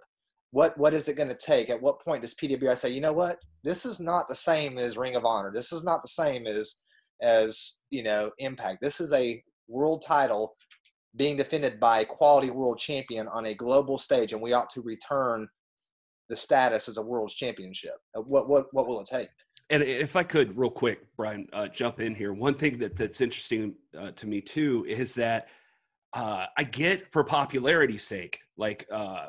what what is it going to take at what point does pwi say you know what this is not the same as ring of honor this is not the same as as you know impact this is a world title being defended by a quality world champion on a global stage, and we ought to return the status as a world championship. Uh, what what what will it take? And if I could, real quick, Brian, uh, jump in here. One thing that that's interesting uh, to me too is that uh, I get for popularity's sake, like uh,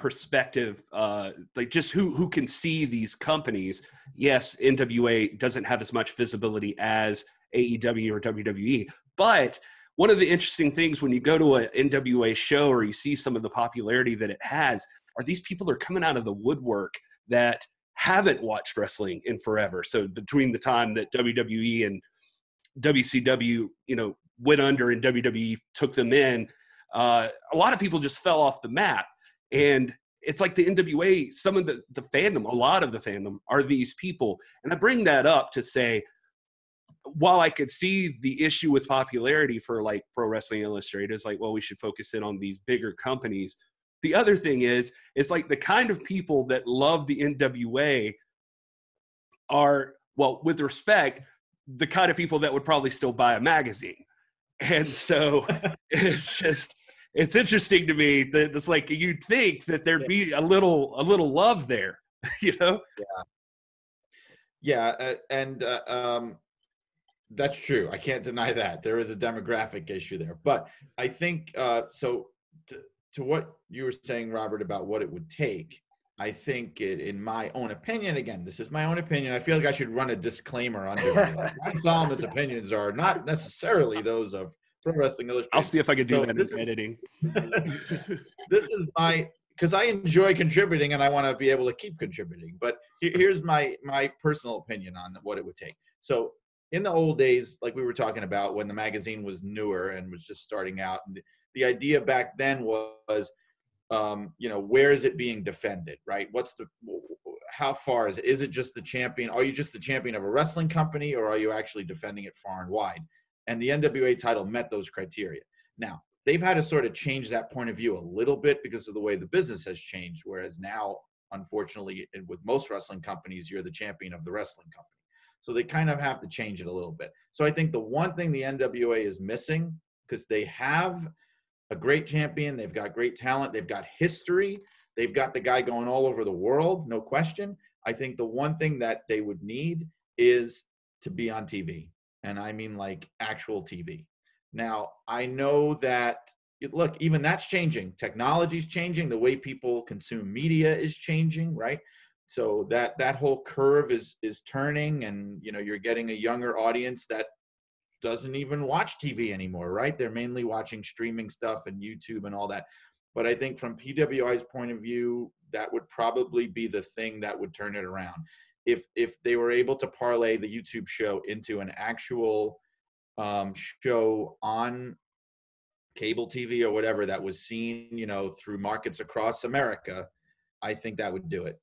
perspective, uh, like just who who can see these companies. Yes, NWA doesn't have as much visibility as AEW or WWE, but one of the interesting things when you go to an NWA show or you see some of the popularity that it has are these people are coming out of the woodwork that haven't watched wrestling in forever. So between the time that WWE and WCW, you know, went under and WWE took them in, uh, a lot of people just fell off the map. And it's like the NWA, some of the, the fandom, a lot of the fandom are these people. And I bring that up to say, while I could see the issue with popularity for like Pro Wrestling Illustrated, is like, well, we should focus in on these bigger companies. The other thing is, it's like the kind of people that love the NWA are, well, with respect, the kind of people that would probably still buy a magazine. And so it's just it's interesting to me that it's like you'd think that there'd be a little a little love there, you know? Yeah. Yeah, uh, and uh, um, that's true. I can't deny that there is a demographic issue there, but I think uh, so. To, to what you were saying, Robert, about what it would take, I think, it, in my own opinion, again, this is my own opinion. I feel like I should run a disclaimer under Solomon's opinions are not necessarily those of Pro Wrestling Illustrated. I'll see if I can do so that in is, editing. this is my because I enjoy contributing and I want to be able to keep contributing. But here's my my personal opinion on what it would take. So in the old days, like we were talking about, when the magazine was newer and was just starting out, and the idea back then was, um, you know, where is it being defended, right? What's the, how far is it? Is it just the champion? Are you just the champion of a wrestling company, or are you actually defending it far and wide? And the NWA title met those criteria. Now they've had to sort of change that point of view a little bit because of the way the business has changed. Whereas now, unfortunately, with most wrestling companies, you're the champion of the wrestling company. So they kind of have to change it a little bit. So I think the one thing the NWA is missing because they have a great champion. They've got great talent. They've got history. They've got the guy going all over the world, no question. I think the one thing that they would need is to be on TV. And I mean like actual TV. Now, I know that look, even that's changing. Technology's changing. The way people consume media is changing, right? So that that whole curve is is turning and you know, you're getting a younger audience that doesn't even watch TV anymore, right? They're mainly watching streaming stuff and YouTube and all that. But I think from PWI's point of view, that would probably be the thing that would turn it around. If if they were able to parlay the YouTube show into an actual um, show on cable TV or whatever that was seen, you know, through markets across America, I think that would do it.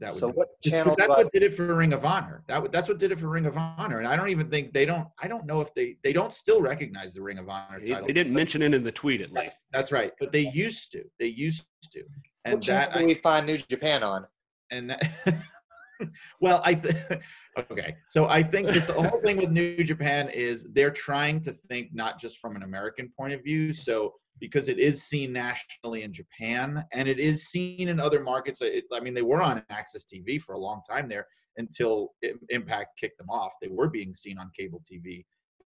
That so what channel? That's what did it for Ring of Honor. That that's what did it for Ring of Honor. And I don't even think they don't. I don't know if they they don't still recognize the Ring of Honor title. They didn't mention it in the tweet at least. That's right. But they used to. They used to. And what that do we find New Japan on? And that, well, I th- okay. So I think that the whole thing with New Japan is they're trying to think not just from an American point of view. So because it is seen nationally in Japan and it is seen in other markets. It, I mean, they were on AXS TV for a long time there until Impact kicked them off. They were being seen on cable TV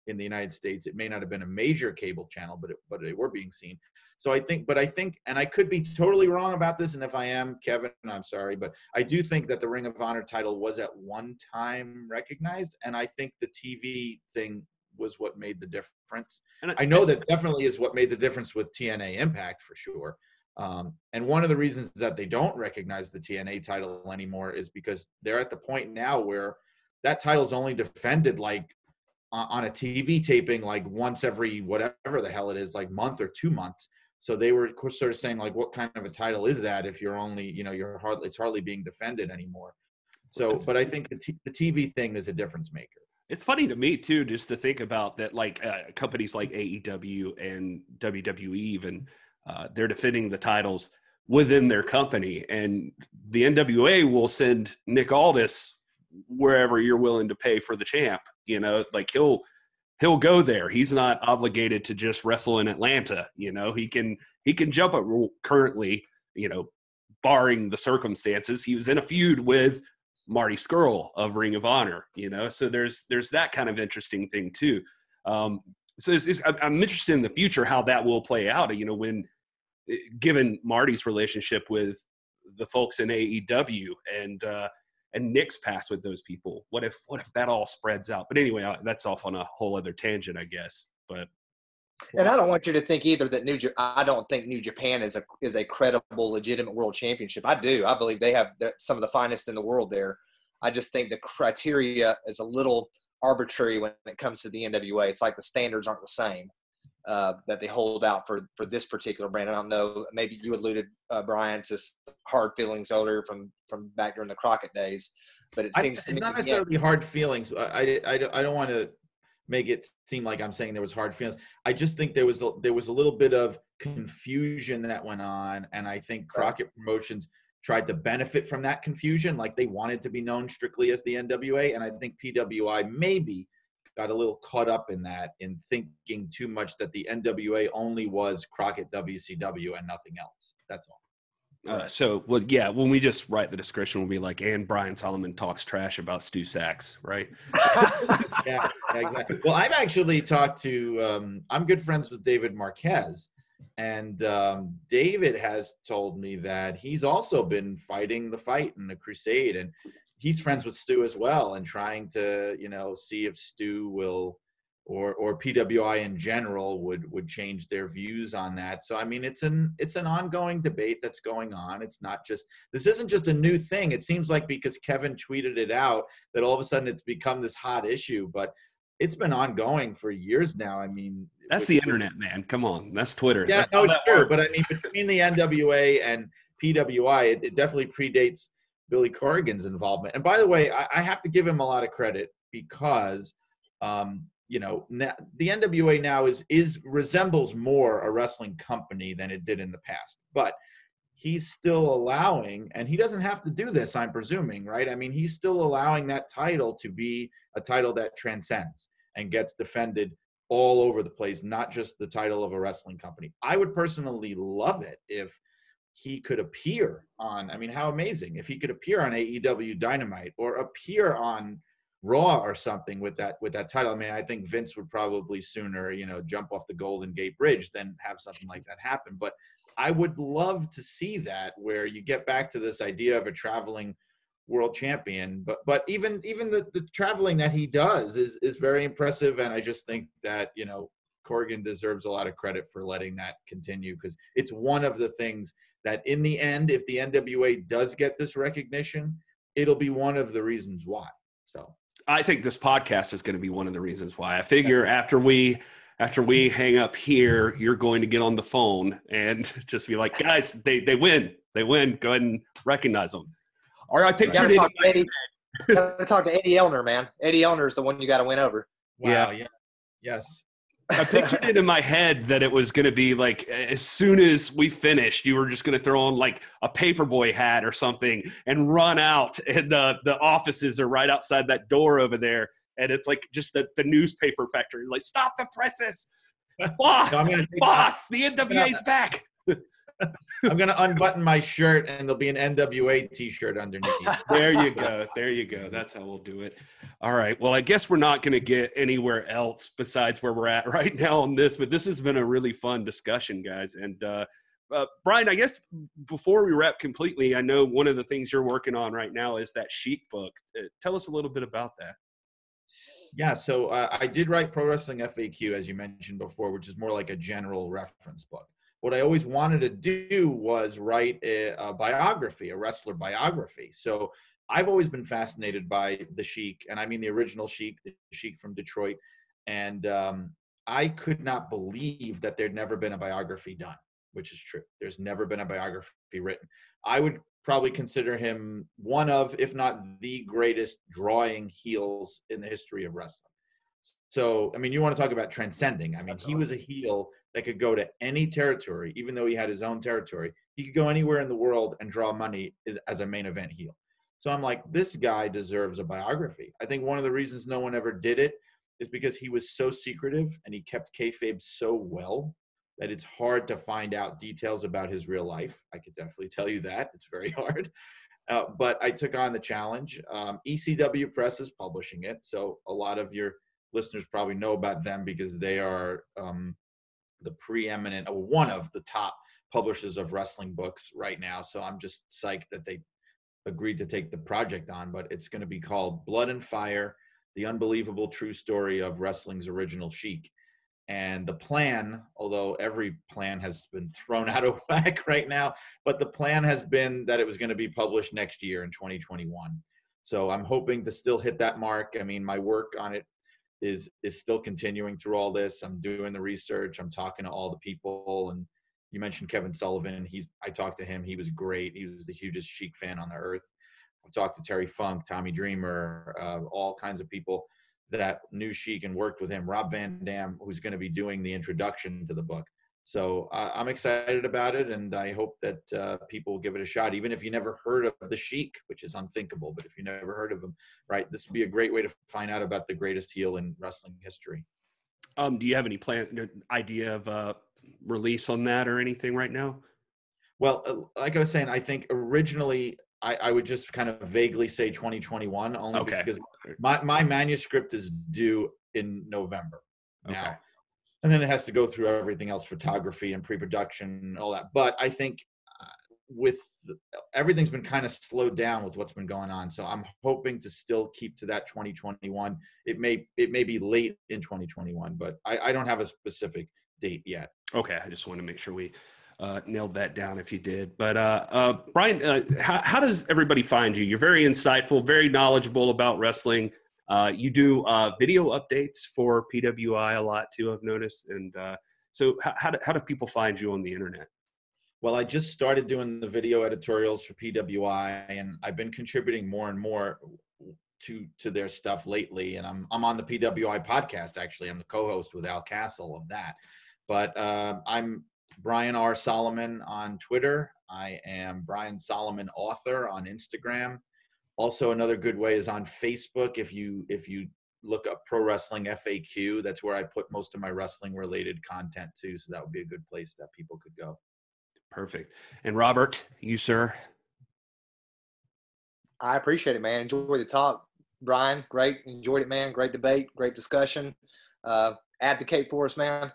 in the United States. It may not have been a major cable channel, but it, but they were being seen. So I think, but I think, and I could be totally wrong about this, and if I am, Kevin, I'm sorry, but I do think that the Ring of Honor title was at one time recognized, and I think the TV thing was what made the difference. And I know that definitely is what made the difference with TNA Impact for sure. Um, and one of the reasons that they don't recognize the TNA title anymore is because they're at the point now where that title is only defended like on a TV taping like once every whatever the hell it is, like month or two months. So they were sort of saying like, what kind of a title is that if you're only, you know, you're hardly it's hardly being defended anymore. So, but I think the, t- the TV thing is a difference maker. It's funny to me too, just to think about that. Like uh, companies like AEW and WWE, even uh, they're defending the titles within their company, and the NWA will send Nick Aldis wherever you're willing to pay for the champ. You know, like he'll he'll go there. He's not obligated to just wrestle in Atlanta. You know, he can he can jump up currently. You know, barring the circumstances, he was in a feud with Marty Scurll of Ring of Honor. You know, so there's there's that kind of interesting thing too. Um, so it's, it's, I'm interested in the future how that will play out. You know, when eh, given Marty's relationship with the folks in AEW and uh, and Nick's past with those people. What if what if that all spreads out? But anyway, that's off on a whole other tangent, I guess. But and I don't want you to think either that New I don't think New Japan is a is a credible, legitimate world championship. I do. I believe they have some of the finest in the world there. I just think the criteria is a little arbitrary when it comes to the NWA. It's like the standards aren't the same uh, that they hold out for for this particular brand. I don't know. Maybe you alluded, uh, Brian, to hard feelings earlier from from back during the Crockett days, but it seems I, it's not necessarily yeah. hard feelings. I, I, I don't want to make it seem like I'm saying there was hard feelings. I just think there was a, there was a little bit of confusion that went on, and I think Crockett Promotions tried to benefit from that confusion, like they wanted to be known strictly as the NWA, and I think PWI maybe got a little caught up in that in thinking too much that the NWA only was Crockett WCW and nothing else. That's all. Uh, so, well, yeah, when we just write the description, we'll be like, and Brian Solomon talks trash about Stu Saks, right? yeah, exactly. Well, I've actually talked to, um, I'm good friends with David Marquez. And um, David has told me that he's also been fighting the fight in the crusade. And he's friends with Stu as well and trying to, you know, see if Stu will or or PWI in general would would change their views on that. So I mean it's an it's an ongoing debate that's going on. It's not just this isn't just a new thing. It seems like because Kevin tweeted it out that all of a sudden it's become this hot issue, but it's been ongoing for years now. I mean That's the internet, man. Come on. That's Twitter. Yeah, no, sure. But I mean between the NWA and PWI, it, it definitely predates Billy Corgan's involvement. And by the way, I, I have to give him a lot of credit because, um, you know, the NWA now is is resembles more a wrestling company than it did in the past. But he's still allowing, and he doesn't have to do this, I'm presuming, right? I mean, he's still allowing that title to be a title that transcends and gets defended all over the place, not just the title of a wrestling company. I would personally love it if he could appear on. I mean, how amazing if he could appear on AEW Dynamite or appear on Raw or something with that with that title. I mean, I think Vince would probably sooner, you know, jump off the Golden Gate Bridge than have something like that happen. But I would love to see that where you get back to this idea of a traveling world champion. But but even even the, the traveling that he does is is very impressive. And I just think that, you know, Corgan deserves a lot of credit for letting that continue because it's one of the things that in the end, if the NWA does get this recognition, it'll be one of the reasons why. So I think this podcast is going to be one of the reasons why. I figure after we after we hang up here, you're going to get on the phone and just be like, guys, they they win, they win. Go ahead and recognize them. All right, I pictured it. Eddie, gotta talk to Eddie Elner, man. Eddie Elner is the one you got to win over. Wow, yeah. yeah. Yes. I pictured it in my head that it was going to be like as soon as we finished, you were just going to throw on like a paperboy hat or something and run out, and the the offices are right outside that door over there, and it's like just the, the newspaper factory, like stop the presses, boss, no, boss, the NWA's back. I'm gonna unbutton my shirt and there'll be an NWA T-shirt underneath. there you go. There you go. That's how we'll do it. All right. Well, I guess we're not gonna get anywhere else besides where we're at right now on this, but this has been a really fun discussion, guys. And uh, uh, Brian, I guess before we wrap completely, I know one of the things you're working on right now is that Sheik book. Uh, tell us a little bit about that. Yeah, so uh, I did write Pro Wrestling FAQ, as you mentioned before, which is more like a general reference book what I always wanted to do was write a, a, biography, a wrestler biography. So I've always been fascinated by the Sheik, and I mean the original Sheik, the Sheik from Detroit. And um, I could not believe that there'd never been a biography done, which is true. There's never been a biography written. I would probably consider him one of, if not the greatest drawing heels in the history of wrestling. So, I mean, you want to talk about transcending. I mean, he was a heel that could go to any territory, even though he had his own territory. He could go anywhere in the world and draw money as a main event heel. So I'm like, this guy deserves a biography. I think one of the reasons no one ever did it is because he was so secretive and he kept kayfabe so well that it's hard to find out details about his real life. I could definitely tell you that it's very hard. Uh, but I took on the challenge. Um, ECW Press is publishing it, so a lot of your listeners probably know about them because they are um, the preeminent, or one of the top publishers of wrestling books right now. So I'm just psyched that they agreed to take the project on. But it's going to be called Blood and Fire: The Unbelievable True Story of Wrestling's Original Sheik. And the plan, although every plan has been thrown out of whack right now, but the plan has been that it was going to be published next year in 2021. So I'm hoping to still hit that mark. I mean, my work on it is is still continuing through all this. I'm doing the research. I'm talking to all the people. And you mentioned Kevin Sullivan. He's I talked to him. He was great. He was the hugest Sheik fan on the earth. I've talked to Terry Funk, Tommy Dreamer, uh, all kinds of people that knew Sheik and worked with him, Rob Van Dam, who's going to be doing the introduction to the book. So uh, I'm excited about it, and I hope that uh, people will give it a shot, even if you never heard of the Sheik, which is unthinkable. But if you never heard of him, right, this would be a great way to find out about the greatest heel in wrestling history. Um, do you have any plan, idea of uh, release on that or anything right now? Well, uh, like I was saying, I think originally I, I, would just kind of vaguely say 2021 only okay. because my, my manuscript is due in November now. Okay. And then it has to go through everything else, photography and pre-production and all that. But I think uh, with everything's been kind of slowed down with what's been going on. So I'm hoping to still keep to that 2021. It may it may be late in 2021, but I, I don't have a specific date yet. Okay, I just want to make sure we uh, nailed that down if you did. But uh, uh, Brian, uh, how, how, does everybody find you? You're very insightful, very knowledgeable about wrestling. Uh, you do uh, video updates for PWI a lot too, I've noticed. And so, how, how do, how do people find you on the internet? Well, I just started doing the video editorials for PWI, and I've been contributing more and more to to their stuff lately. And I'm I'm on the PWI podcast actually. I'm the co-host with Al Castle of that. But uh, I'm Brian R. Solomon on Twitter. I am Brian Solomon author on Instagram. Also, another good way is on Facebook. If you if you look up Pro Wrestling FAQ, that's where I put most of my wrestling related content too. So that would be a good place that people could go. Perfect. And Robert, you sir. I appreciate it, man. Enjoy the talk, Brian. Great, enjoyed it, man. Great debate, great discussion. Uh, advocate for us, man.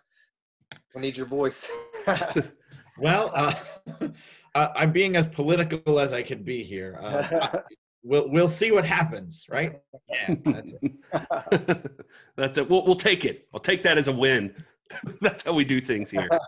We need your voice. well, uh, I'm being as political as I can be here. Uh, we'll we'll see what happens, right? Yeah, that's it. that's it. We'll we'll take it. I'll take that as a win. that's how we do things here.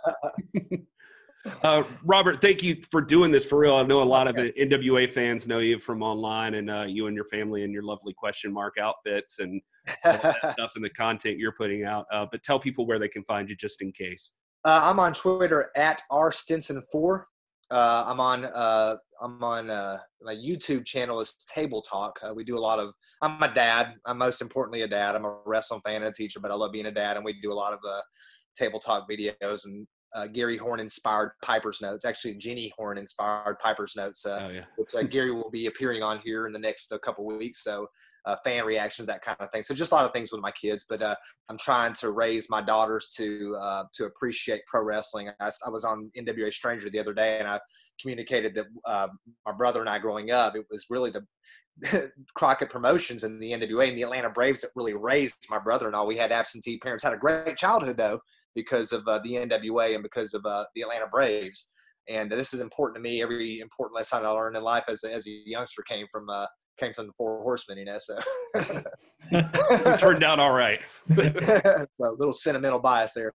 Uh, Robert, thank you for doing this for real. I know a lot of the NWA fans know you from online, and uh, you and your family and your lovely question mark outfits and all that stuff and the content you're putting out. Uh, but tell people where they can find you just in case. Uh, I'm on Twitter at r stinson four. Uh, I'm on uh, I'm on uh, my YouTube channel is Table Talk. Uh, we do a lot of. I'm a dad. I'm most importantly a dad. I'm a wrestling fan and a teacher, but I love being a dad, and we do a lot of uh, Table Talk videos and uh, Gary Horn inspired Piper's Notes. Actually, Jenny Horn inspired Piper's Notes, uh, oh, yeah. which uh, Gary will be appearing on here in the next uh, couple weeks. So uh, fan reactions, that kind of thing. So just a lot of things with my kids, but uh, I'm trying to raise my daughters to uh, to appreciate pro wrestling. I, I, was on NWA Stranger the other day, and I communicated that uh, my brother and I growing up, it was really the Crockett Promotions and the NWA and the Atlanta Braves that really raised my brother and all. We had absentee parents, had a great childhood though because of uh, the NWA and because of uh, the Atlanta Braves. And this is important to me. Every important lesson I learned in life as, as a youngster came from came from the Four Horsemen, you know. So it turned out all right. so a little sentimental bias there.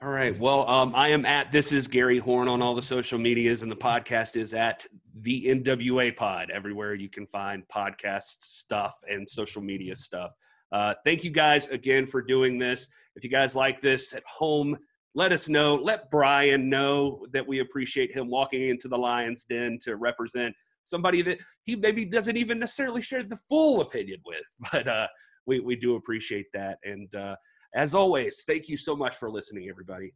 All right. Well, um, I am at this is Gary Horn on all the social medias, and the podcast is at the NWA Pod everywhere you can find podcast stuff and social media stuff. Uh, thank you guys again for doing this. If you guys like this at home, let us know. Let Brian know that we appreciate him walking into the Lions Den to represent somebody that he maybe doesn't even necessarily share the full opinion with. But uh, we, we do appreciate that. And uh, as always, thank you so much for listening, everybody.